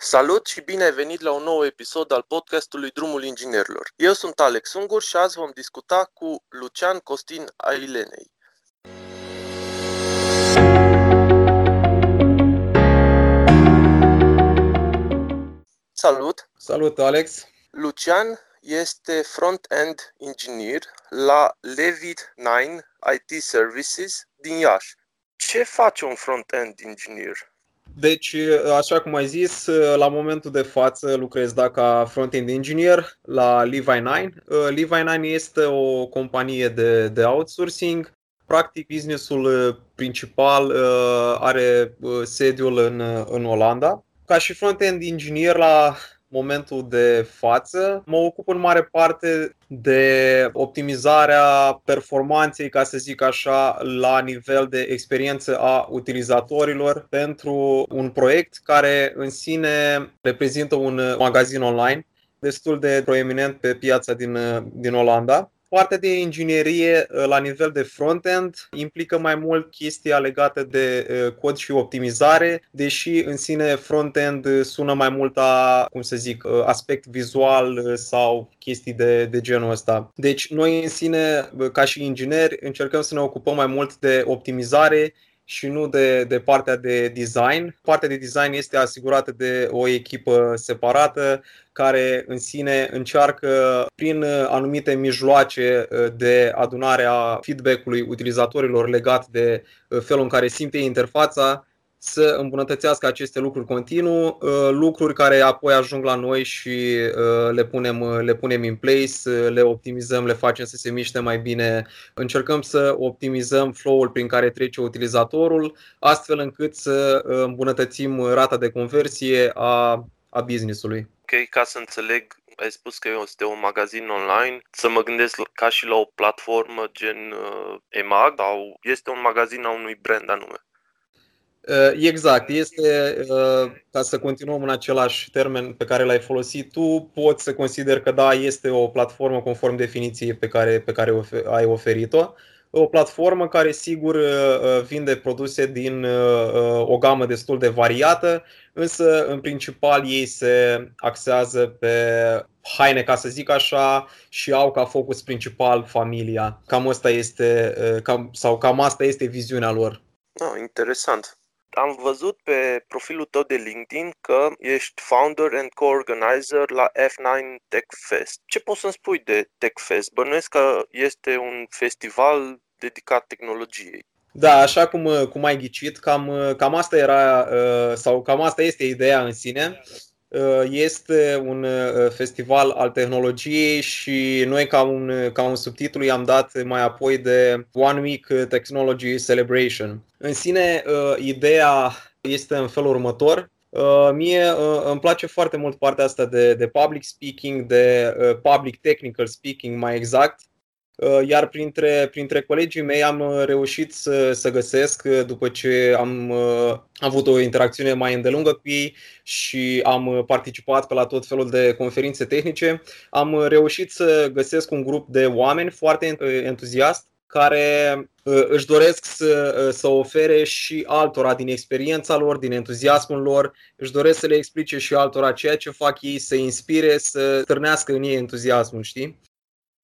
Salut și bine ai venit la un nou episod al podcastului Drumul Inginerilor. Eu sunt Alex Ungur și azi vom discuta cu Lucian Costin Ailenei. Salut! Salut, Alex! Lucian este front-end engineer la Levit 9 IT Services din Iași. Ce face un front-end engineer? Deci, așa cum ai zis, la momentul de față lucrez da ca front-end engineer la Levi 9. Levi 9 este o companie de, de outsourcing. Practic, businessul principal are sediul în, în Olanda. Ca și front-end engineer la momentul de față. Mă ocup în mare parte de optimizarea performanței, ca să zic așa, la nivel de experiență a utilizatorilor pentru un proiect care în sine reprezintă un magazin online destul de proeminent pe piața din, din Olanda. Partea de inginerie uh, la nivel de front-end implică mai mult chestia legată de uh, cod și optimizare, deși în sine front-end sună mai mult a, cum să zic, uh, aspect vizual sau chestii de, de genul ăsta. Deci noi în sine, ca și ingineri, încercăm să ne ocupăm mai mult de optimizare și nu de, de partea de design. Partea de design este asigurată de o echipă separată care în sine încearcă prin anumite mijloace uh, de adunare a feedback-ului utilizatorilor legat de uh, felul în care simte interfața să îmbunătățească aceste lucruri continuu, uh, lucruri care apoi ajung la noi și uh, le punem, uh, le punem in place, le optimizăm, le facem să se miște mai bine. Încercăm să optimizăm flow-ul prin care trece utilizatorul, astfel încât să îmbunătățim rata de conversie a, a business-ului. Ok, ca să înțeleg, ai spus că este un magazin online, să mă gândesc ca și la o platformă gen uh, EMAG sau este un magazin a unui brand anume? Uh, exact, este, uh, ca să continuăm în același termen pe care l-ai folosit tu, poți să consider că da, este o platformă conform definiției pe care, pe care ai oferit-o. O platformă care sigur uh, vinde produse din o gamă destul de variată, însă în principal ei se axează pe haine, ca să zic așa, și au ca focus principal familia. Cam asta este, cam, sau cam asta este viziunea lor. Oh, interesant. Am văzut pe profilul tău de LinkedIn că ești founder and co-organizer la F9 Tech Fest. Ce poți să-mi spui de Tech Fest? Bănuiesc că este un festival dedicat tehnologiei. Da, așa cum, cum ai ghicit, cam, cam asta era sau cam asta este ideea în sine. Uh, este un uh, festival al tehnologiei și noi ca un, ca un subtitlu i-am dat mai apoi de One Week Technology Celebration. În sine, uh, ideea este în felul următor. Mie îmi place foarte mult partea asta de, de public speaking, de public technical speaking mai exact, Uh, iar printre, printre colegii mei am uh, reușit să, să găsesc, uh, după ce am avut o interacțiune mai îndelungă cu ei și am participat pe la tot felul de conferințe tehnice, am reușit să găsesc un grup de oameni foarte entuziast care își doresc să, să ofere și altora din experiența lor, din entuziasmul lor, își doresc să le explice și altora ceea ce fac ei, să inspire, să târnească în ei entuziasmul, știi?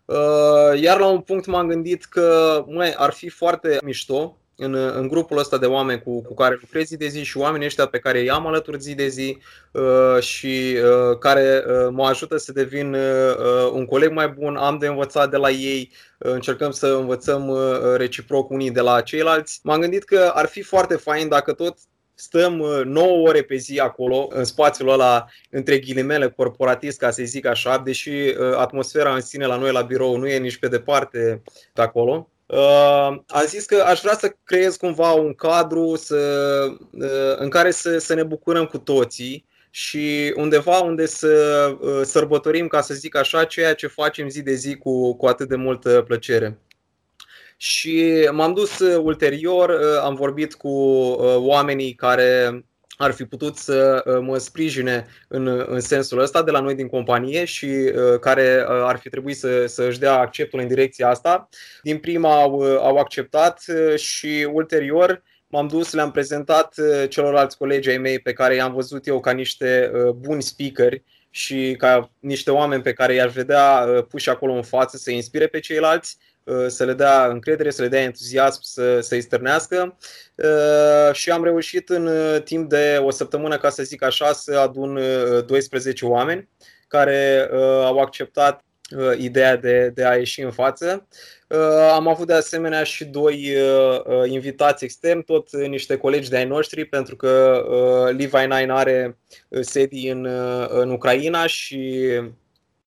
Uh, iar la un punct m-am gândit că măi, ar fi foarte mișto în, în grupul ăsta de oameni cu, cu care lucrez zi de zi și oamenii ăștia pe care i-am alături zi de zi uh, și uh, care uh, mă ajută să devin uh, un coleg mai bun, am de învățat de la ei, uh, încercăm să învățăm uh, reciproc unii de la ceilalți. M-am gândit că ar fi foarte fain dacă tot stăm 9 uh, ore pe zi acolo, în spațiul ăla, între ghilimele, corporatist, ca să zic așa, deși uh, atmosfera în sine la noi la birou nu e nici pe departe de acolo. Uh, am zis că aș vrea să creez cumva un cadru să, uh, în care să, să ne bucurăm cu toții și undeva unde să uh, sărbătorim, ca să zic așa, ceea ce facem zi de zi cu, cu atât de multă plăcere. Și m-am dus uh, ulterior, uh, am vorbit cu uh, oamenii care ar fi putut să mă sprijine în, în sensul ăsta de la noi din companie și uh, care ar fi trebuit să, să își dea acceptul în direcția asta. Din prima au, au acceptat și ulterior m-am dus, le-am prezentat celorlalți colegi ai mei pe care i-am văzut eu ca niște buni speakeri și ca niște oameni pe care i-aș vedea puși acolo în față să inspire pe ceilalți Uh, să le dea încredere, să le dea entuziasm să, să-i stârnească uh, și am reușit în uh, timp de o săptămână, ca să zic așa, să adun 12 oameni care au acceptat ideea de, de a ieși în față. Am avut de asemenea și doi invitați externi, tot niște colegi de ai noștri, pentru că Levi Nine are sedii în, în Ucraina și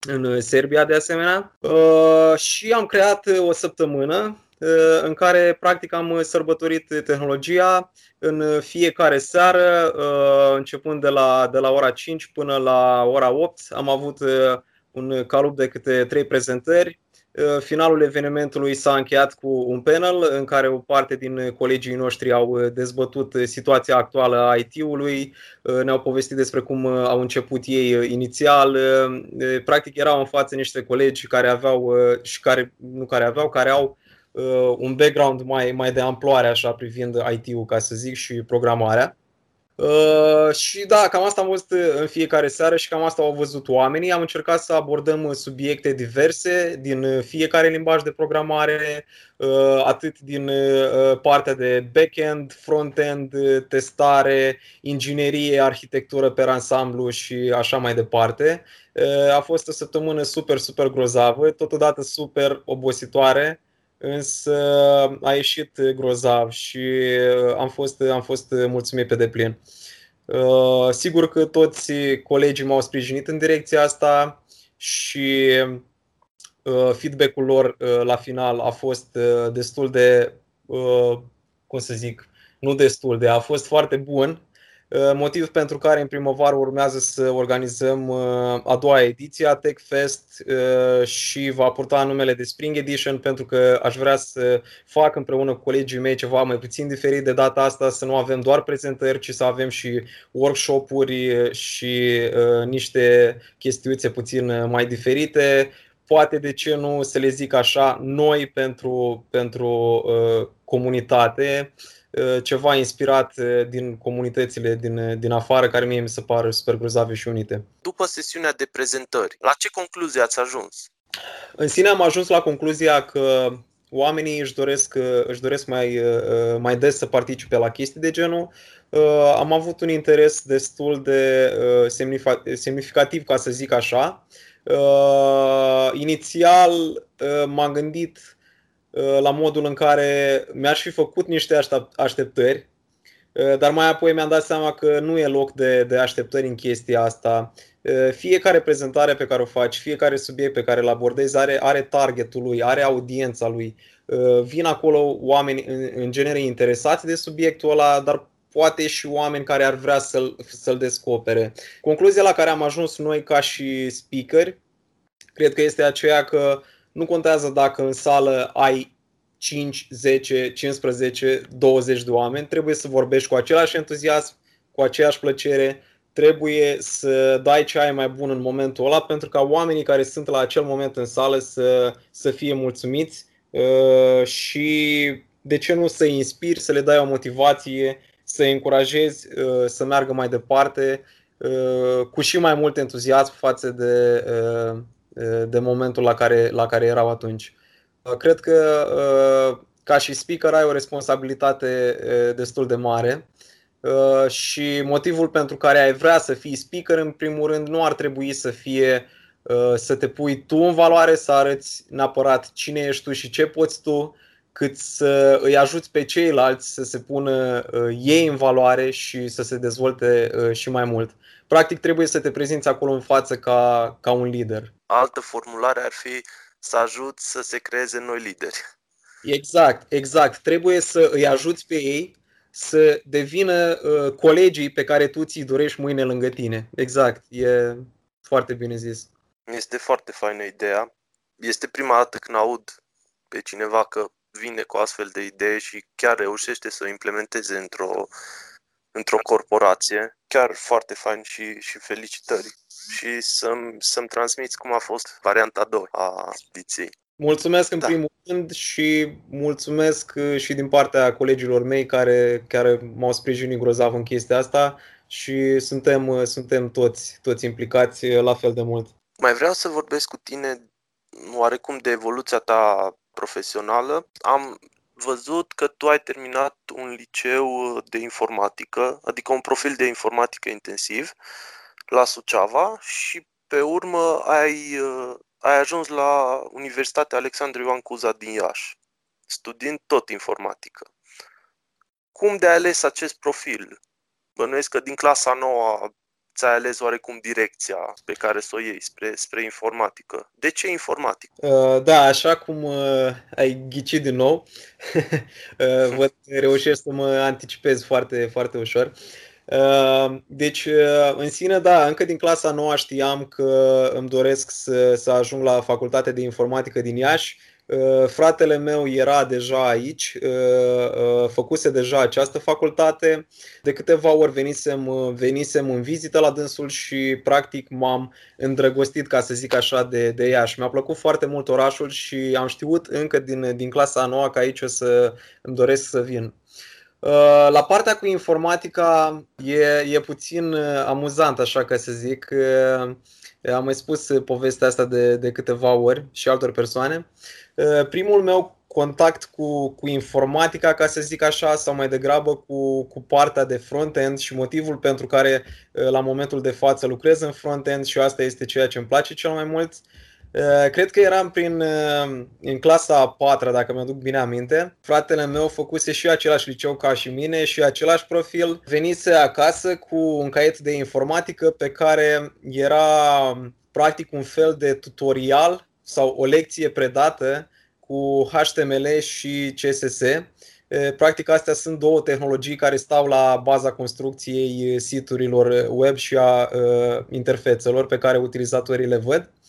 în Serbia de asemenea uh, și am creat uh, o săptămână uh, în care practic am sărbătorit tehnologia în fiecare seară, începând de la, de la ora 5 până la ora 8. Am avut un calup de câte trei prezentări Uh, finalul evenimentului s-a încheiat cu un panel în care o parte din colegii noștri au uh, dezbătut situația actuală a IT-ului, uh, ne-au povestit despre cum au început ei inițial. Practic erau în față niște colegi care aveau și care nu care aveau, care au un background mai, mai de amploare așa privind IT-ul, ca să zic, și programarea. Uh, și da, cam asta am văzut în fiecare seară și cam asta au văzut oamenii. Am încercat să abordăm subiecte diverse din fiecare limbaj de programare, uh, atât din uh, partea de back-end, front-end, testare, inginerie, arhitectură pe ansamblu și așa mai departe. Uh, a fost o săptămână super, super grozavă, totodată super obositoare însă a ieșit grozav și uh, am fost, am fost mulțumit pe deplin. Uh, sigur că toți colegii m-au sprijinit în direcția asta și uh, feedback-ul lor la final a fost destul de, cum să zic, nu destul de, a fost foarte bun Uh, motiv pentru care în primăvară urmează să organizăm uh, a doua ediție a TechFest uh, și va purta numele de Spring Edition pentru că aș vrea să fac împreună cu colegii mei ceva mai puțin diferit de data asta, să nu avem doar prezentări, ci să avem și workshop-uri și niște chestiuțe puțin mai diferite. Poate, de ce nu, să le zic așa, noi pentru, pentru comunitate, Uh, ceva inspirat uh, din comunitățile din, uh, din afară, care mie mi se par super grozave și unite. După sesiunea de prezentări, la ce concluzie ați ajuns? În sine am ajuns la concluzia că oamenii își doresc, își doresc mai, mai des să participe la chestii de genul. Am avut un interes destul de semnificativ, ca să zic așa. Inițial m-am gândit Uh, la modul în care mi-aș fi făcut niște așteptări, uh, dar mai apoi mi-am dat seama că nu e loc de, de așteptări în chestia asta. Uh, fiecare prezentare pe care o faci, fiecare subiect pe care îl abordezi are, are targetul lui, are audiența lui. Vin acolo oameni în, în genere interesați de subiectul ăla, dar poate și oameni care ar vrea să-l, să-l descopere. Concluzia la care am ajuns noi ca și speaker, cred că este aceea că uh, nu contează dacă în sală ai 5, 10, 15, 20 de oameni, trebuie să vorbești cu același entuziasm, cu aceeași plăcere, trebuie să dai ce ai mai bun în momentul ăla pentru ca oamenii care sunt la acel moment în sală să, să fie mulțumiți uh, și de ce nu să-i inspiri, să le dai o motivație, să-i încurajezi uh, să meargă mai departe uh, cu și mai mult entuziasm față de de momentul la care, la care erau atunci. Cred că ca și speaker ai o responsabilitate destul de mare și motivul pentru care ai vrea să fii speaker, în primul rând, nu ar trebui să fie să te pui tu în valoare, să arăți neapărat cine ești tu și ce poți tu, cât să îi ajuți pe ceilalți să se pună ei în valoare și să se dezvolte și mai mult. Practic trebuie să te prezinți acolo în față ca, ca un lider altă formulare ar fi să ajut să se creeze noi lideri. Exact, exact. Trebuie să îi ajuți pe ei să devină uh, colegii pe care tu ți-i dorești mâine lângă tine. Exact, e foarte bine zis. Este foarte faină ideea. Este prima dată când aud pe cineva că vine cu astfel de idee și chiar reușește să o implementeze într-o, într-o corporație. Chiar foarte fain și, și felicitări și să-mi, să-mi transmiți cum a fost varianta 2 a ediției. Mulțumesc în da. primul rând și mulțumesc uh, și din partea colegilor mei care, care m-au sprijinit grozav în chestia asta și suntem, uh, suntem toți, toți implicați uh, la fel de mult. Mai vreau să vorbesc cu tine oarecum de evoluția ta profesională. Am văzut că tu ai terminat un liceu de informatică, adică un profil de informatică intensiv la Suceava și pe urmă ai ai ajuns la Universitatea Alexandru Ioan Cuza din Iași, studiind tot informatică. Cum de ales acest profil? Bănuiesc că din clasa nouă ți-ai ales oarecum direcția pe care să o iei spre, spre informatică. De ce informatică? Uh, da, așa cum uh, ai ghicit din nou, uh, văd reușești să mă anticipez foarte, foarte ușor. Uh, Ehm, deci, eh, în sine, da, încă din clasa nouă știam că îmi doresc să, să ajung la facultatea de informatică din Iași. Eh, fratele meu era deja aici, eh, făcuse deja această facultate. De câteva ori venisem, venisem în vizită la dânsul și practic m-am îndrăgostit, ca să zic așa, de, de Iași. Mi-a plăcut foarte mult orașul și am știut încă din, din clasa nouă că aici o să îmi doresc să vin. Uh, la partea cu informatica e, e puțin uh, amuzant, așa ca să zic. Uh, am mai spus povestea asta de, de câteva ori și altor persoane. Primul meu contact cu, cu informatica, ca să zic așa, sau mai degrabă cu, cu partea de front-end și motivul pentru care la momentul de față lucrez în front-end și asta este ceea ce îmi place cel mai mult, Eh, cred că eram prin, eh, în clasa a patra, dacă mi-aduc bine aminte. Fratele meu făcuse și același liceu ca și mine și același profil. Venise acasă cu un caiet de informatică pe care era practic un fel de tutorial sau o lecție predată cu HTML și CSS. Eh, practic astea sunt două tehnologii care stau la baza construcției siturilor web și a interfețelor pe care utilizatorii le văd. Uh,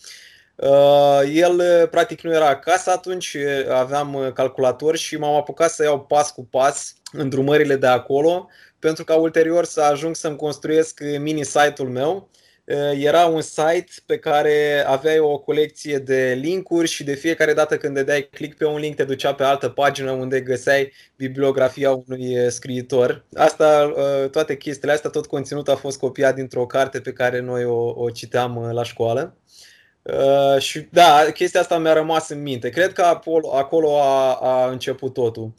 el uh, practic nu era acasă atunci, uh, aveam calculator și m-am apucat să iau pas cu pas în drumările de acolo pentru ca ulterior să ajung să-mi construiesc mini-site-ul meu. Era un site pe care aveai o colecție de linkuri și de fiecare dată când dai click pe un link te ducea pe altă pagină unde găseai bibliografia unui scriitor. Asta, toate chestiile astea, tot conținutul a fost copiat dintr-o carte pe care noi o, o citeam la școală. Uh, și da, chestia asta mi-a rămas în minte. Cred că acolo, acolo a, a început totul.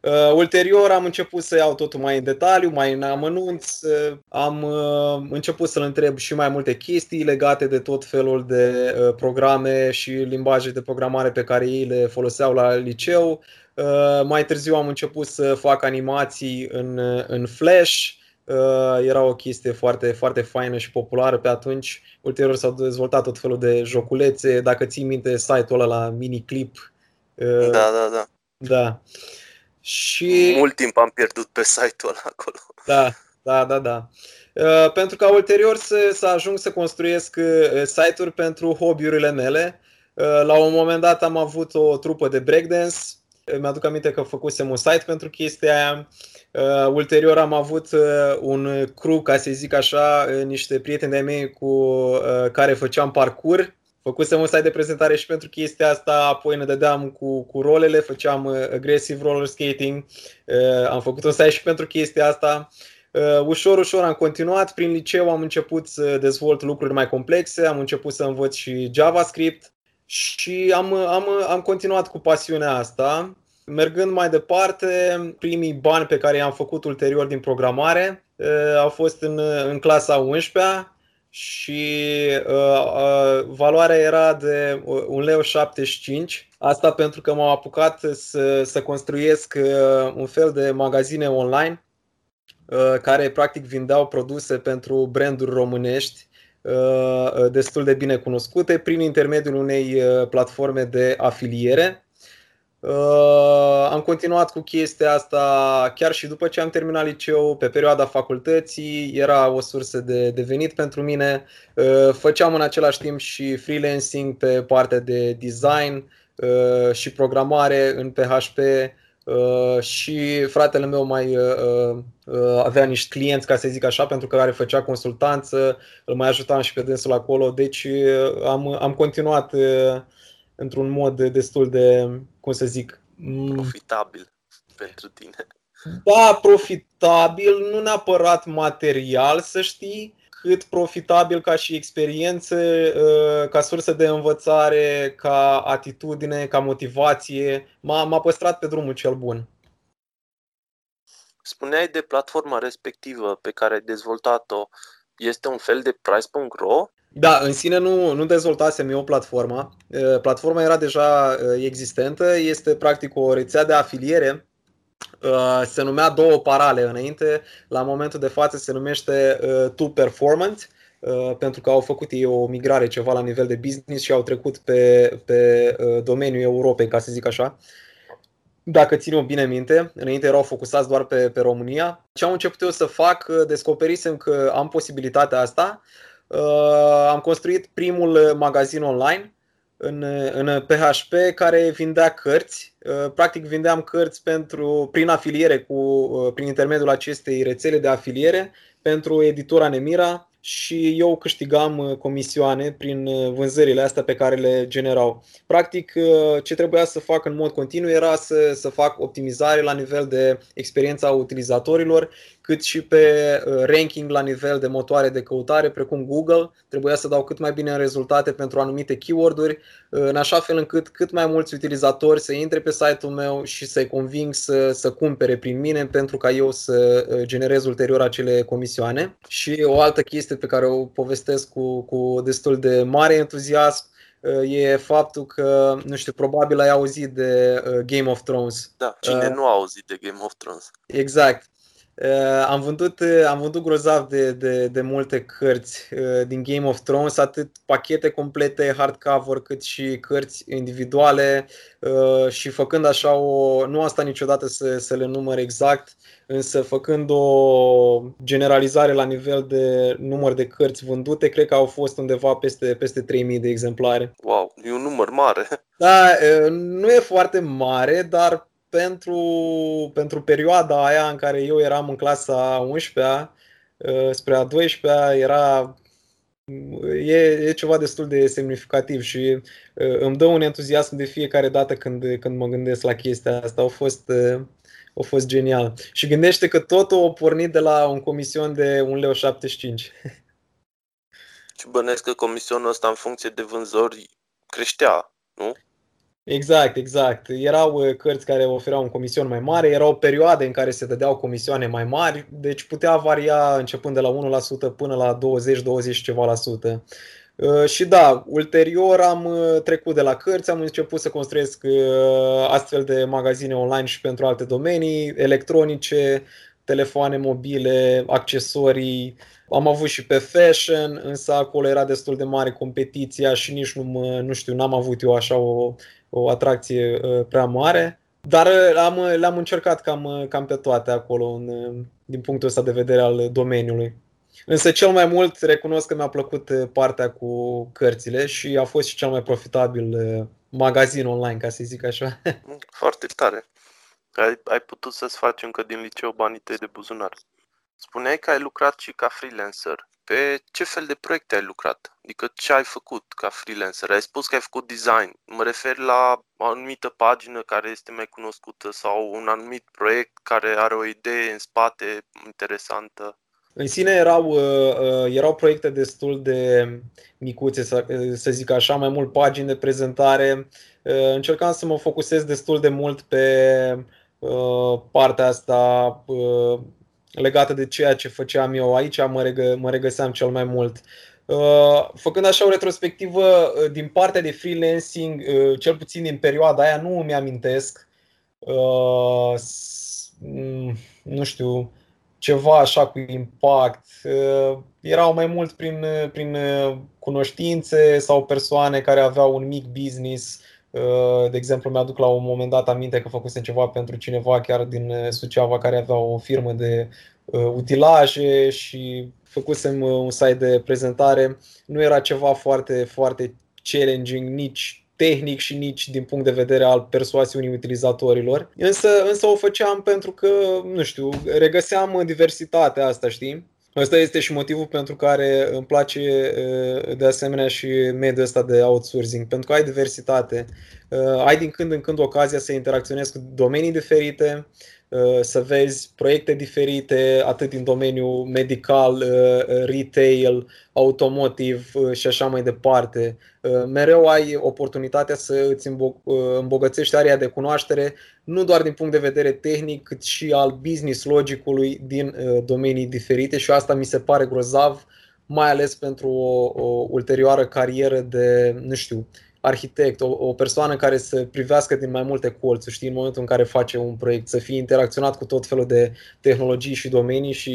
Uh, ulterior am început să iau totul mai în detaliu, mai în amănunț. Uh, am uh, început să-l întreb și mai multe chestii legate de tot felul de uh, programe și limbaje de programare pe care ei le foloseau la liceu. Uh, mai târziu am început să fac animații în, în Flash. Uh, era o chestie foarte, foarte faină și populară pe atunci. Ulterior s-au dezvoltat tot felul de joculețe. Dacă ții minte site-ul ăla la miniclip. Uh, da, da, da. Da. Și... Mult timp am pierdut pe site-ul ăla acolo. Da, da, da, da. Uh, pentru ca ulterior să, să ajung să construiesc site-uri pentru hobby-urile mele. La un moment dat am avut o trupă de breakdance. Mi-aduc aminte că făcusem un site pentru chestia aia. Uh, ulterior am avut uh, un crew, ca să zic așa, uh, niște prieteni de-ai mei cu uh, care făceam parcur. Făcusem un site de prezentare și pentru chestia asta, apoi ne dădeam cu, cu rolele, făceam uh, aggressive roller skating, uh, am făcut un site și pentru chestia asta. Uh, ușor, ușor am continuat, prin liceu am început să dezvolt lucruri mai complexe, am început să învăț și JavaScript și am, am, am continuat cu pasiunea asta. Mergând mai departe, primii bani pe care i-am făcut ulterior din programare uh, au fost în, în clasa 11 și uh, uh, valoarea era de 1,75 leu. Asta pentru că m-am apucat să, să construiesc uh, un fel de magazine online uh, care practic vindeau produse pentru branduri românești uh, destul de bine cunoscute prin intermediul unei platforme de afiliere Uh, am continuat cu chestia asta chiar și după ce am terminat liceu, pe perioada facultății, era o sursă de, de venit pentru mine. Uh, făceam în același timp și freelancing pe partea de design uh, și programare în PHP uh, și fratele meu mai uh, uh, avea niște clienți, ca să zic așa, pentru că care făcea consultanță, îl mai ajutam și pe dânsul acolo, deci uh, am, am continuat uh, într-un mod destul de, cum să zic, profitabil pentru tine. Da, profitabil, nu neapărat material, să știi, cât profitabil ca și experiență, uh, ca sursă de învățare, ca atitudine, ca motivație. M-a, m-a păstrat pe drumul cel bun. Spuneai de platforma respectivă pe care ai dezvoltat-o. Este un fel de price.ro? Da, în sine nu, nu dezvoltasem eu platforma. Uh, platforma era deja uh, existentă. Este practic o rețea de afiliere Uh, se numea două parale înainte, la momentul de față se numește uh, Two Performance, uh, pentru că au făcut ei o migrare ceva la nivel de business și au trecut pe, pe domeniul Europei, ca să zic așa. Dacă țin o bine minte, înainte erau focusați doar pe, pe România. Ce am început eu să fac, descoperisem că am posibilitatea asta. Am construit primul magazin online în, în PHP care vindea cărți. Uh, practic vindeam cărți pentru, prin afiliere cu, uh, prin intermediul acestei rețele de afiliere pentru editura Nemira și eu câștigam uh, comisioane prin vânzările astea pe care le generau. Practic, ce trebuia să fac în mod continuu era să, să fac optimizare la nivel de experiența utilizatorilor cât și pe uh, ranking la nivel de motoare de căutare, precum Google. Trebuia să dau cât mai bine în rezultate pentru anumite keyword-uri, uh, în așa fel încât cât mai mulți utilizatori să intre pe site-ul meu și să-i conving să, să cumpere prin mine pentru ca eu să uh, generez ulterior acele comisioane. Și o altă chestie pe care o povestesc cu, cu destul de mare entuziasm e faptul că, nu știu, probabil ai auzit de Game of Thrones. Da, cine uh, nu a auzit de Game of Thrones? Exact. Uh, am vândut, uh, am vândut grozav de, de, de multe cărți uh, din Game of Thrones, atât pachete complete, hardcover, cât și cărți individuale și făcând așa o, nu asta niciodată să, să le număr exact, însă făcând o generalizare la nivel de număr de cărți vândute, cred că au fost undeva peste, peste 3000 de exemplare. Wow, e un număr mare. Da, nu e foarte mare, dar pentru, pentru perioada aia în care eu eram în clasa 11-a uh, spre a 12-a era e, e ceva destul de semnificativ și uh, îmi dă un entuziasm de fiecare dată când, când mă gândesc la chestia asta. Au fost, uh, au fost genial. Și gândește că totul a pornit de la un comision de 1,75 leu. Și bănesc că comisionul ăsta în funcție de vânzări creștea, nu? Exact, exact. Erau uh, cărți care oferau un comision mai mare, erau perioade în care se dădeau comisioane mai mari, deci putea varia începând de la 1% până la 20-20 ceva la sută. Uh, și da, ulterior am uh, trecut de la cărți, am început să construiesc astfel de magazine online și pentru alte domenii, electronice, telefoane mobile, accesorii. Am avut și pe fashion, însă acolo era destul de mare competiția și nici nu, mă, nu știu, n-am avut eu așa o, o atracție uh, prea mare. Dar uh, am, uh, le-am încercat cam, cam pe toate acolo, în, din punctul ăsta de vedere al domeniului. Însă cel mai mult recunosc că mi-a plăcut partea cu cărțile și a fost și cel mai profitabil magazin online, ca să zic așa. Foarte tare. Ai, ai putut să-ți faci încă din liceu banii tăi de buzunar. Spuneai că ai lucrat și ca freelancer. Pe ce fel de proiecte ai lucrat? Adică ce ai făcut ca freelancer? Ai spus că ai făcut design. Mă refer la o anumită pagină care este mai cunoscută sau un anumit proiect care are o idee în spate interesantă. În sine erau, uh, uh, erau proiecte destul de micuțe, să, să zic așa, mai mult pagini de prezentare. Uh, încercam să mă focusez destul de mult pe partea asta legată de ceea ce făceam eu aici, mă, regă, mă regăseam cel mai mult. Uh, făcând așa o retrospectivă uh, din partea de freelancing, uh, cel puțin din perioada aia, nu îmi amintesc. Mm, nu știu, ceva așa cu impact. Erau mai mult prin, prin cunoștințe sau persoane care aveau un mic business Uh, de exemplu, mi-aduc la un moment dat aminte că făcusem ceva pentru cineva chiar din uh, Suceava care avea o firmă de uh, utilaje și făcusem un site de prezentare. Nu era ceva foarte, foarte challenging nici tehnic și nici din punct de vedere al persoasiunii utilizatorilor. Însă, însă o făceam pentru că, nu știu, regăseam diversitatea asta, știi? Ăsta este și motivul pentru care îmi place de asemenea și mediul ăsta de outsourcing, pentru că ai diversitate. Ai din când în când ocazia să interacționezi cu domenii diferite, Uh, să vezi proiecte diferite, atât din domeniul medical, uh, retail, automotive uh, și așa mai departe. Mereu ai oportunitatea să îți îmbogățești area de cunoaștere, nu doar din punct de vedere tehnic, cât și al business logicului din domenii diferite și asta mi se pare grozav, mai ales pentru o, o ulterioară carieră de, nu știu, arhitect, o, o persoană care să privească din mai multe colțuri, știi, în momentul în care face un proiect, să fie interacționat cu tot felul de tehnologii și domenii și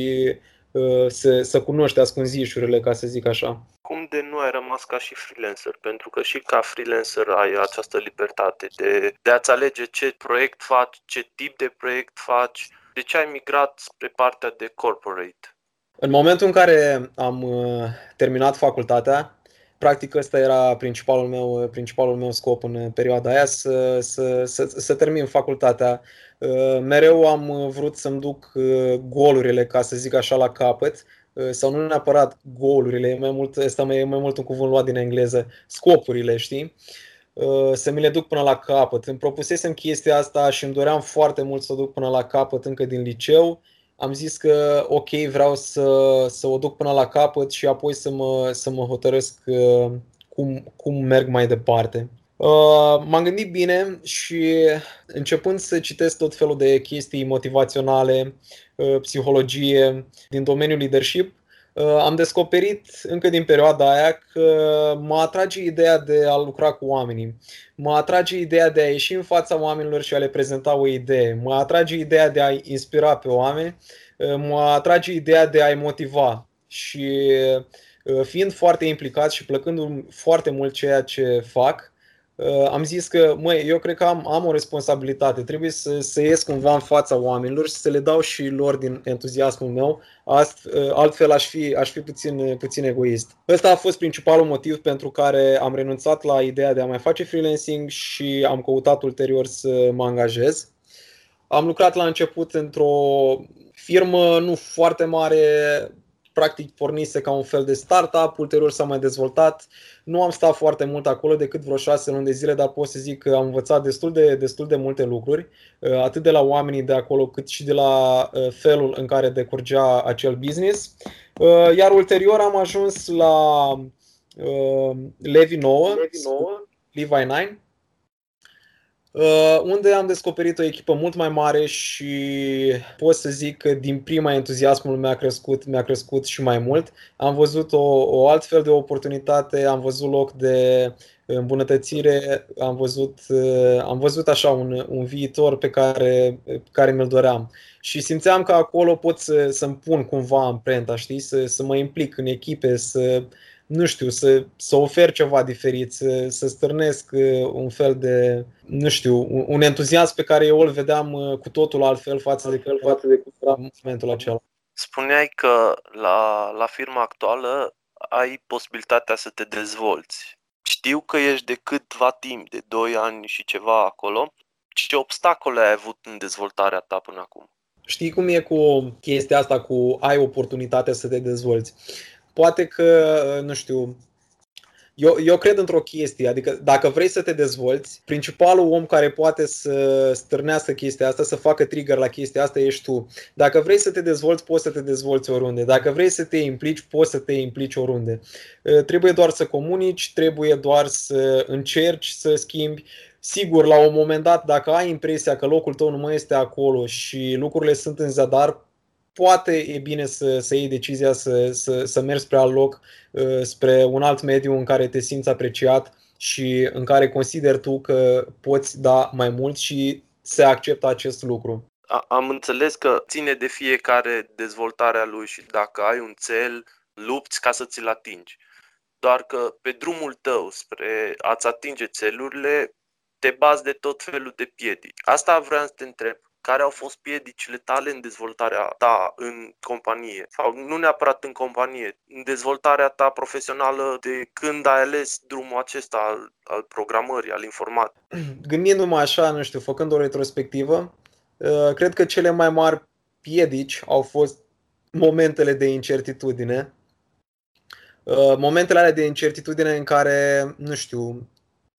uh, să, să cunoști ascunzișurile, ca să zic așa. Cum de nu ai rămas ca și freelancer? Pentru că și ca freelancer ai această libertate de, de a-ți alege ce proiect faci, ce tip de proiect faci. De ce ai migrat spre partea de corporate? În momentul în care am uh, terminat facultatea, practic ăsta era principalul meu, principalul meu scop în perioada aia, să, să, să, să termin facultatea. Uh, mereu am vrut să-mi duc uh, golurile, ca să zic așa, la capăt, uh, sau nu neapărat golurile, e mai mult, asta mai, e mai mult un cuvânt luat din engleză, scopurile, știi? Să mi le duc până la capăt. Îmi propusesem chestia asta și îmi doream foarte mult să o duc până la capăt încă din liceu am zis că ok, vreau să, să o duc până la capăt și apoi să mă, să mă hotărăsc uh, cum, cum merg mai departe. Uh, m-am gândit bine și începând să citesc tot felul de chestii motivaționale, uh, psihologie din domeniul leadership, am descoperit încă din perioada aia că mă atrage ideea de a lucra cu oamenii. Mă atrage ideea de a ieși în fața oamenilor și a le prezenta o idee. Mă atrage ideea de a inspira pe oameni. Mă atrage ideea de a-i motiva. Și fiind foarte implicat și plăcându-mi foarte mult ceea ce fac, Uh, am zis că, măi, eu cred că am, am o responsabilitate, trebuie să, să ies cumva în fața oamenilor și să le dau și lor din entuziasmul meu, Ast, uh, altfel aș fi, aș fi puțin, puțin egoist. Ăsta a fost principalul motiv pentru care am renunțat la ideea de a mai face freelancing și am căutat ulterior să mă angajez. Am lucrat la început într-o firmă nu foarte mare, practic pornise ca un fel de startup, ulterior s-a mai dezvoltat. Nu am stat foarte mult acolo decât vreo șase luni de zile, dar pot să zic că am învățat destul de, destul de multe lucruri, uh, atât de la oamenii de acolo, cât și de la uh, felul în care decurgea acel business. Uh, iar ulterior am ajuns la Levi 9, Levi 9 Levi 9, Uh, unde am descoperit o echipă mult mai mare și pot să zic că din prima entuziasmul mi-a crescut, mi-a crescut și mai mult. Am văzut o, o altfel de oportunitate, am văzut loc de îmbunătățire, am văzut, uh, am văzut așa un, un viitor pe care, pe care mi-l doream. Și simțeam că acolo pot să, să-mi pun cumva amprenta, știi? Să, să mă implic în echipe, să, nu știu, să, să ofer ceva diferit, să, să stârnesc uh, un fel de, nu știu, un entuziasm pe care eu îl vedeam uh, cu totul altfel față de fel față de cum era momentul acela. Spuneai că la, la firma actuală ai posibilitatea să te dezvolți. Știu că ești de câtva timp, de 2 ani și ceva acolo. Ce obstacole ai avut în dezvoltarea ta până acum? Știi cum e cu chestia asta, cu ai oportunitatea să te dezvolți poate că, nu știu, eu, eu cred într-o chestie, adică dacă vrei să te dezvolți, principalul om care poate să stârnească chestia asta, să facă trigger la chestia asta, ești tu. Dacă vrei să te dezvolți, poți să te dezvolți oriunde. Dacă vrei să te implici, poți să te implici oriunde. Trebuie doar să comunici, trebuie doar să încerci să schimbi. Sigur, la un moment dat, dacă ai impresia că locul tău nu mai este acolo și lucrurile sunt în zadar, poate e bine să, să iei decizia să, să, să mergi spre alt loc, uh, spre un alt mediu în care te simți apreciat și în care consideri tu că poți da mai mult și se acceptă acest lucru. Am înțeles că ține de fiecare dezvoltarea lui și dacă ai un cel, lupți ca să ți-l atingi. Doar că pe drumul tău spre a-ți atinge țelurile, te bazi de tot felul de piedici. Asta vreau să te întreb care au fost piedicile tale în dezvoltarea ta în companie sau nu neapărat în companie, în dezvoltarea ta profesională de când ai ales drumul acesta al, al programării, al informației? Gândindu-mă așa, nu știu, făcând o retrospectivă, uh, cred că cele mai mari piedici au fost momentele de incertitudine. Uh, momentele alea de incertitudine în care, nu știu,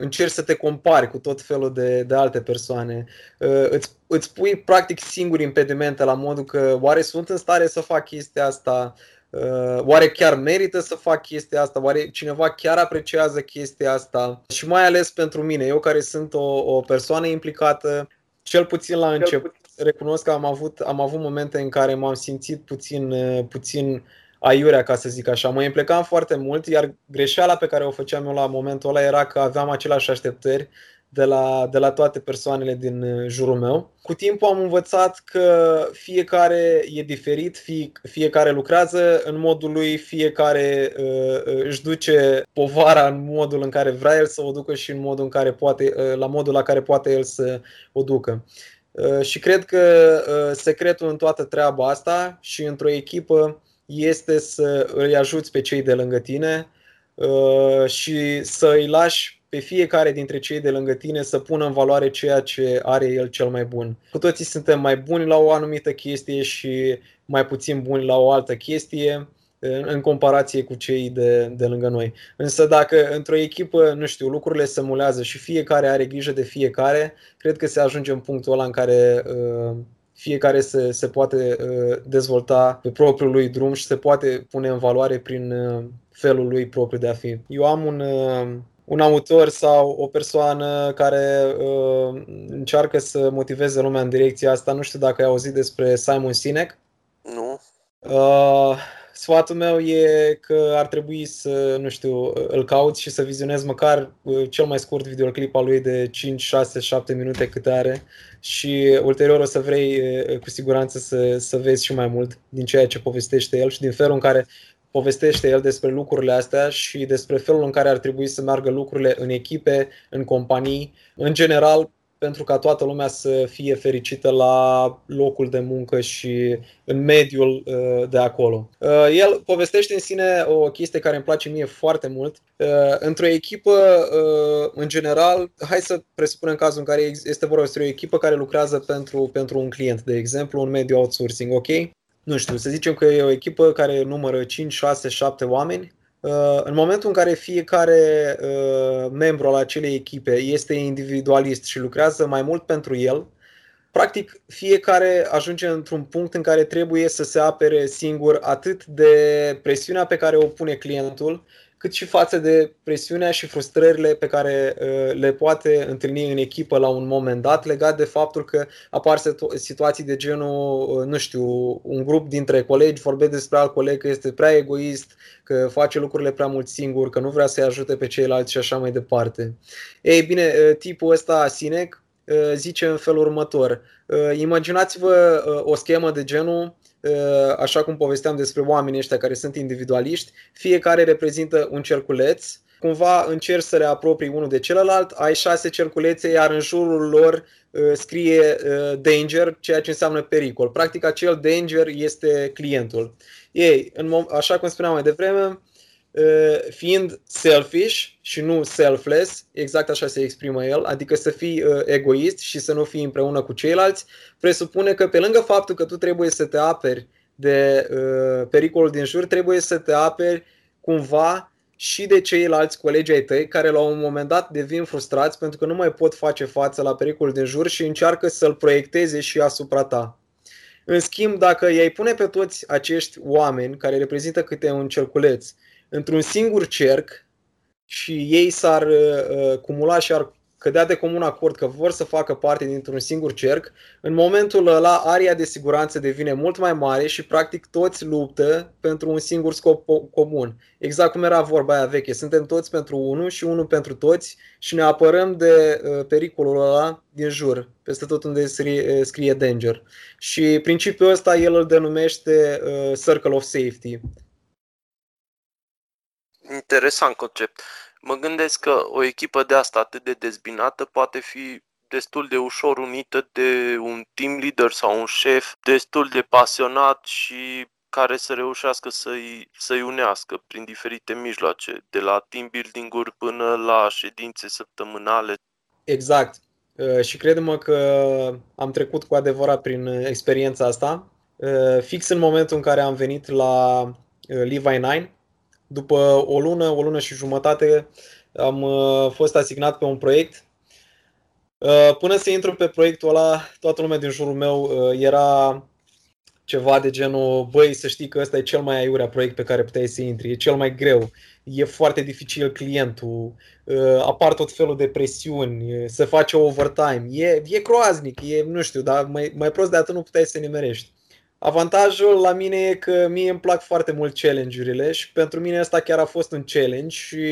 încerci să te compari cu tot felul de, de alte persoane. Uh, îți, îți pui practic singur impedimente la modul că oare sunt în stare să fac chestia asta, uh, oare chiar merită să fac chestia asta, oare cineva chiar apreciază chestia asta? Și mai ales pentru mine, eu care sunt o, o persoană implicată, cel puțin la început, recunosc că am avut, am avut momente în care m-am simțit puțin, puțin aiurea, ca să zic așa. Mă implicam foarte mult, iar greșeala pe care o făceam eu la momentul ăla era că aveam aceleași așteptări de la, de la toate persoanele din uh, jurul meu. Cu timpul am învățat că fiecare e diferit, fie, fiecare lucrează în modul lui, fiecare uh, uh, își duce povara în modul în care vrea el să o ducă și în modul în care poate, uh, la modul la care poate el să o ducă. Uh, și cred că uh, secretul în toată treaba asta și într-o echipă este să îi ajuți pe cei de lângă tine uh, și să îi lași pe fiecare dintre cei de lângă tine să pună în valoare ceea ce are el cel mai bun. Cu toții suntem mai buni la o anumită chestie și mai puțin buni la o altă chestie în comparație cu cei de, de lângă noi. Însă dacă într-o echipă, nu știu, lucrurile se mulează și fiecare are grijă de fiecare, cred că se ajunge în punctul ăla în care uh, fiecare se, se poate uh, dezvolta pe propriul lui drum și se poate pune în valoare prin uh, felul lui propriu de a fi. Eu am un, uh, un autor sau o persoană care uh, încearcă să motiveze lumea în direcția asta. Nu știu dacă ai auzit despre Simon Sinek. Nu. Uh, sfatul meu e că ar trebui să, nu știu, îl cauți și să vizionezi măcar uh, cel mai scurt videoclip al lui de 5, 6, 7 minute cât are și ulterior o să vrei uh, cu siguranță să, să vezi și mai mult din ceea ce povestește el și din felul în care povestește el despre lucrurile astea și despre felul în care ar trebui să meargă lucrurile în echipe, în companii, în general, pentru ca toată lumea să fie fericită la locul de muncă și în mediul uh, de acolo. Uh, el povestește în sine o chestie care îmi place mie foarte mult. Uh, într-o echipă, în general, hai să presupunem cazul în care este vorba despre o echipă care lucrează pentru, pentru un client, de exemplu, un mediu outsourcing, ok? Nu știu, să zicem că e o echipă care numără 5, 6, 7 oameni Uh, în momentul în care fiecare uh, membru al acelei echipe este individualist și lucrează mai mult pentru el, practic fiecare ajunge într-un punct în care trebuie să se apere singur atât de presiunea pe care o pune clientul, cât și față de presiunea și frustrările pe care uh, le poate întâlni în echipă la un moment dat, legat de faptul că apar situații de genul, uh, nu știu, un grup dintre colegi vorbește despre alt coleg că este prea egoist, că face lucrurile prea mult singur, că nu vrea să-i ajute pe ceilalți și așa mai departe. Ei bine, uh, tipul ăsta, Sinec, zice în felul următor. Imaginați-vă o schemă de genul Uh, așa cum povesteam despre oamenii ăștia care sunt individualiști, fiecare reprezintă un cerculeț, cumva încerci să le apropii unul de celălalt, ai șase cerculețe, iar în jurul lor uh, scrie uh, danger, ceea ce înseamnă pericol. Practic acel danger este clientul. Ei, în, așa cum spuneam mai devreme, fiind selfish și nu selfless, exact așa se exprimă el, adică să fii egoist și să nu fii împreună cu ceilalți, presupune că pe lângă faptul că tu trebuie să te aperi de pericolul din jur, trebuie să te aperi cumva și de ceilalți colegi ai tăi care la un moment dat devin frustrați pentru că nu mai pot face față la pericolul din jur și încearcă să-l proiecteze și asupra ta. În schimb, dacă i-ai pune pe toți acești oameni care reprezintă câte un cerculeț într-un singur cerc și ei s-ar uh, cumula și ar cădea de comun acord că vor să facă parte dintr-un singur cerc, în momentul ăla aria de siguranță devine mult mai mare și practic toți luptă pentru un singur scop comun. Exact cum era vorba aia veche, suntem toți pentru unul și unul pentru toți și ne apărăm de uh, pericolul ăla din jur, peste tot unde scrie, uh, scrie danger. Și principiul ăsta el îl denumește uh, Circle of Safety. Interesant concept. Mă gândesc că o echipă de asta atât de dezbinată poate fi destul de ușor unită de un team leader sau un șef destul de pasionat și care să reușească să-i, să-i unească prin diferite mijloace, de la team building-uri până la ședințe săptămânale. Exact. Uh, și credem că am trecut cu adevărat prin experiența asta fix în momentul în care am venit la Levi 9, după o lună, o lună și jumătate, am fost asignat pe un proiect. Până să intru pe proiectul ăla, toată lumea din jurul meu era ceva de genul, băi, să știi că ăsta e cel mai aiurea proiect pe care puteai să intri, e cel mai greu, e foarte dificil clientul, uh, apar tot felul de presiuni, să faci overtime, e, e croaznic, e, nu știu, dar mai, mai prost de atât nu puteai să nimerești. Avantajul la mine e că mie îmi plac foarte mult challenge-urile și pentru mine asta chiar a fost un challenge și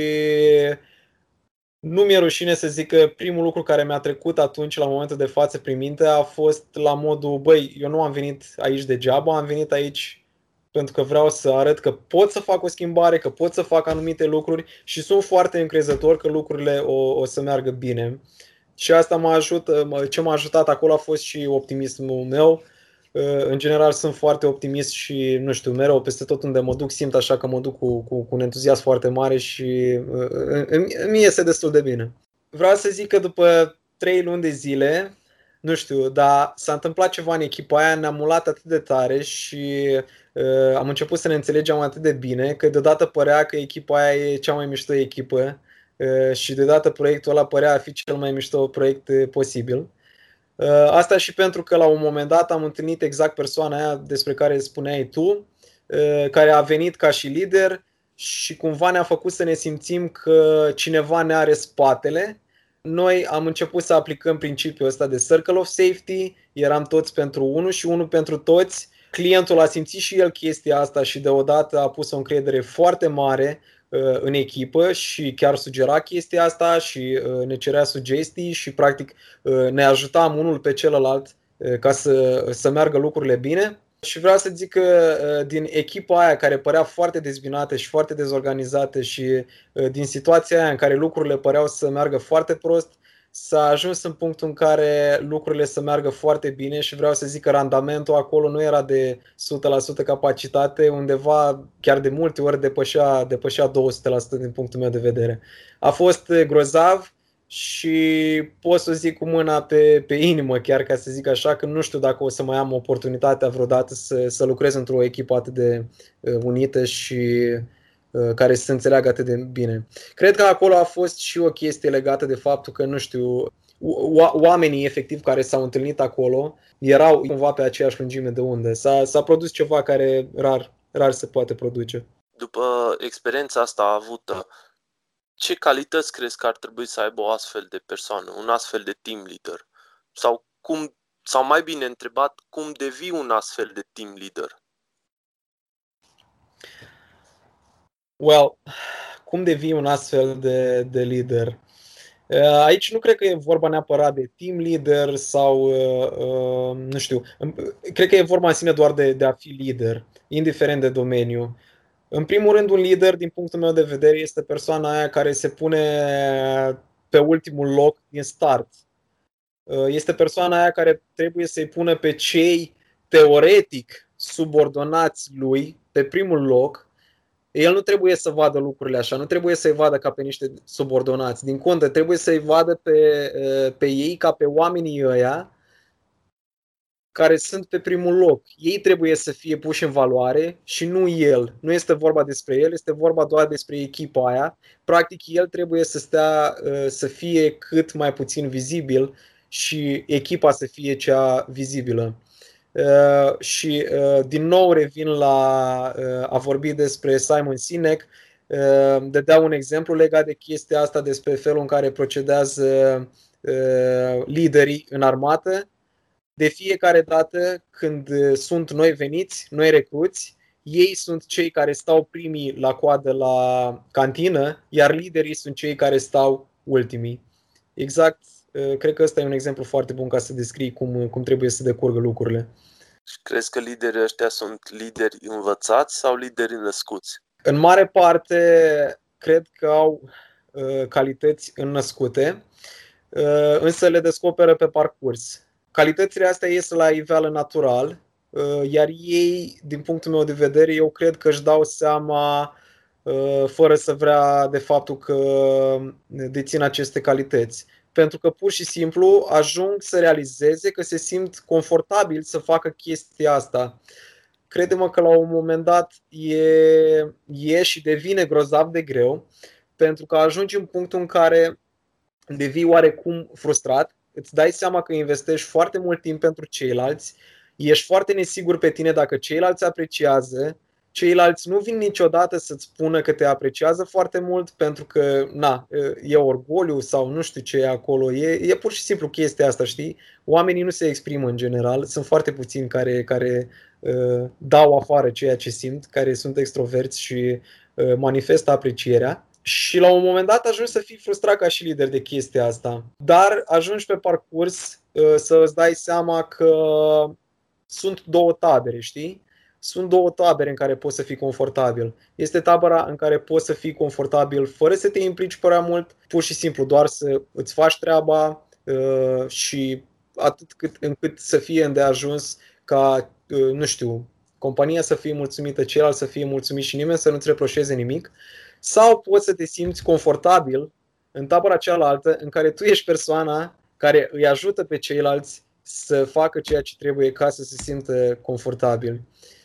nu mi-e rușine să zic că primul lucru care mi-a trecut atunci, la momentul de față, prin minte, a fost la modul, băi, eu nu am venit aici degeaba, am venit aici pentru că vreau să arăt că pot să fac o schimbare, că pot să fac anumite lucruri și sunt foarte încrezător că lucrurile o, o să meargă bine. Și asta mă ajută, ce m-a ajutat acolo a fost și optimismul meu, în general sunt foarte optimist și, nu știu, mereu peste tot unde mă duc simt așa că mă duc cu, cu, cu un entuziasm foarte mare și îmi iese destul de bine. Vreau să zic că după trei luni de zile, nu știu, dar s-a întâmplat ceva în echipa aia, ne-am mulat atât de tare și uh, am început să ne înțelegem atât de bine că deodată părea că echipa aia e cea mai mișto echipă uh, și deodată proiectul ăla părea a fi cel mai mișto proiect posibil. Uh, asta și pentru că la un moment dat am întâlnit exact persoana aia despre care spuneai tu, uh, care a venit ca și lider și cumva ne-a făcut să ne simțim că cineva ne are spatele. Noi am început să aplicăm principiul ăsta de circle of safety, eram toți pentru unul și unul pentru toți. Clientul a simțit și el chestia asta și deodată a pus o încredere foarte mare Uh, în echipă și chiar sugera chestia asta și uh, ne cerea sugestii și practic uh, ne ajutam unul pe celălalt ca să, să meargă lucrurile bine. Și vreau să zic că din echipa aia care părea foarte dezbinată și foarte dezorganizată și din situația aia în care lucrurile păreau să meargă foarte prost, s-a ajuns în punctul în care lucrurile să meargă foarte bine și vreau să zic că randamentul acolo nu era de 100% capacitate, undeva chiar de multe ori depășea, depășea 200% din punctul meu de vedere. A fost grozav și pot să zic cu mâna pe, pe inimă, chiar ca să zic așa, că nu știu dacă o să mai am oportunitatea vreodată să, să lucrez într-o echipă atât de uh, unită și Uh, care să se înțeleagă atât de bine. Cred că acolo a fost și o chestie legată de faptul că, nu știu, oamenii efectiv care s-au întâlnit acolo erau cumva pe aceeași lungime de undă. S-a, s-a produs ceva care rar, rar se poate produce. După experiența asta avută, ce calități crezi că ar trebui să aibă o astfel de persoană, un astfel de team leader? Sau cum, sau mai bine întrebat, cum devii un astfel de team leader? Well, cum devii un astfel de, de lider? Uh, aici nu cred că e vorba neapărat de team leader sau, uh, uh, nu știu, cred că e vorba în sine doar de, de a fi lider, indiferent de domeniu. În primul rând, un lider, din punctul meu de vedere, este persoana aia care se pune pe ultimul loc din start. Este persoana aia care trebuie să-i pună pe cei teoretic subordonați lui pe primul loc el nu trebuie să vadă lucrurile așa, nu trebuie să-i vadă ca pe niște subordonați. Din contă, trebuie să-i vadă pe, pe ei ca pe oamenii ăia care sunt pe primul loc. Ei trebuie să fie puși în valoare și nu el. Nu este vorba despre el, este vorba doar despre echipa aia. Practic, el trebuie să stea, să fie cât mai puțin vizibil și echipa să fie cea vizibilă. Uh, și uh, din nou revin la uh, a vorbi despre Simon Sinek, de dau un exemplu legat de chestia asta despre felul în care procedează liderii în armată. De fiecare dată când sunt noi veniți, noi recruți, ei sunt cei care stau primii la coadă la cantină, iar liderii sunt cei care stau ultimii. Exact Eh, cred că ăsta e un exemplu foarte bun ca să descrii cum, cum trebuie să decurgă lucrurile. Și crezi că liderii ăștia sunt lideri învățați sau lideri născuți? În mare parte, cred că au uh, calități înnăscute, uh, însă le descoperă pe parcurs. Calitățile astea ies la iveală natural, uh, iar ei, din punctul meu de vedere, eu cred că își dau seama fără să vrea de faptul că dețin aceste calități pentru că pur și simplu ajung să realizeze că se simt confortabil să facă chestia asta. crede-mă că la un moment dat e, e și devine grozav de greu, pentru că ajungi în punctul în care devii oarecum frustrat, îți dai seama că investești foarte mult timp pentru ceilalți, ești foarte nesigur pe tine dacă ceilalți apreciază, ceilalți nu vin niciodată să-ți spună că te apreciază foarte mult pentru că, na, e orgoliu sau nu știu ce e acolo. E, e pur și simplu chestia asta, știi? Oamenii nu se exprimă în general. Sunt foarte puțini care, care uh, dau afară ceea ce simt, care sunt extroverți și uh, manifestă aprecierea. Și la un moment dat ajungi să fii frustrat ca și lider de chestia asta. Dar ajungi pe parcurs uh, să îți dai seama că sunt două tabere, știi? Sunt două tabere în care poți să fii confortabil. Este tabăra în care poți să fii confortabil fără să te implici prea mult, pur și simplu doar să îți faci treaba uh, și atât cât, încât să fie îndeajuns ca, uh, nu știu, compania să fie mulțumită, celălalt să fie mulțumit și nimeni să nu-ți reproșeze nimic. Sau poți să te simți confortabil în tabăra cealaltă în care tu ești persoana care îi ajută pe ceilalți să facă ceea ce trebuie ca să se simtă confortabil. Uh,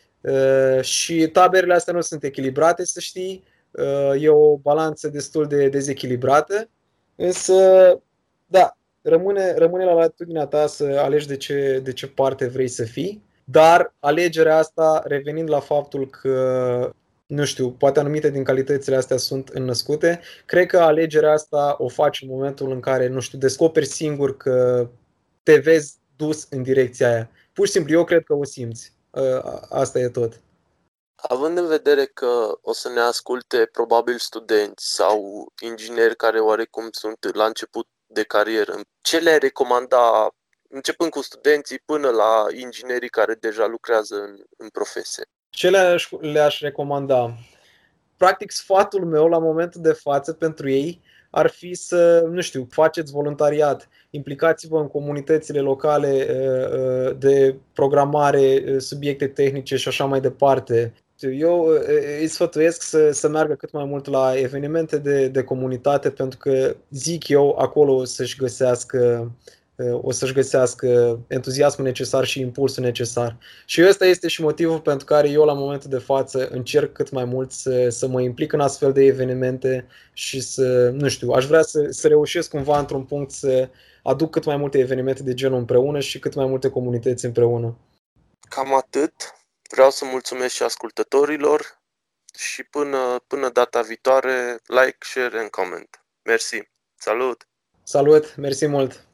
și taberele astea nu sunt echilibrate, să știi. Uh, e o balanță destul de dezechilibrată. Însă, da, rămâne, rămâne la latitudinea ta să alegi de ce, de ce parte vrei să fii. Dar alegerea asta, revenind la faptul că nu știu, poate anumite din calitățile astea sunt înnăscute. Cred că alegerea asta o faci în momentul în care, nu știu, descoperi singur că te vezi dus în direcția aia. Pur și simplu, eu cred că o simți. Ă, asta e tot. Având în vedere că o să ne asculte probabil studenți sau ingineri care oarecum sunt la început de carieră, ce le recomanda, începând cu studenții până la inginerii care deja lucrează în, în profesie? Ce le-aș, le-aș recomanda? Practic, sfatul meu la momentul de față pentru ei ar fi să, nu știu, faceți voluntariat, implicați-vă în comunitățile locale uh, uh, de programare, uh, subiecte tehnice și așa mai departe. Eu îi sfătuiesc să, să meargă cât mai mult la evenimente de, de comunitate pentru că zic eu acolo să-și găsească o să-și găsească entuziasmul necesar și impulsul necesar. Și ăsta este și motivul pentru care eu la momentul de față încerc cât mai mult să, să mă implic în astfel de evenimente și să, nu știu, aș vrea să, să reușesc cumva într-un punct să aduc cât mai multe evenimente de genul împreună și cât mai multe comunități împreună. Cam atât. Vreau să mulțumesc și ascultătorilor și până, până data viitoare, like, share and comment. Mersi. Salut! Salut! Mersi mult!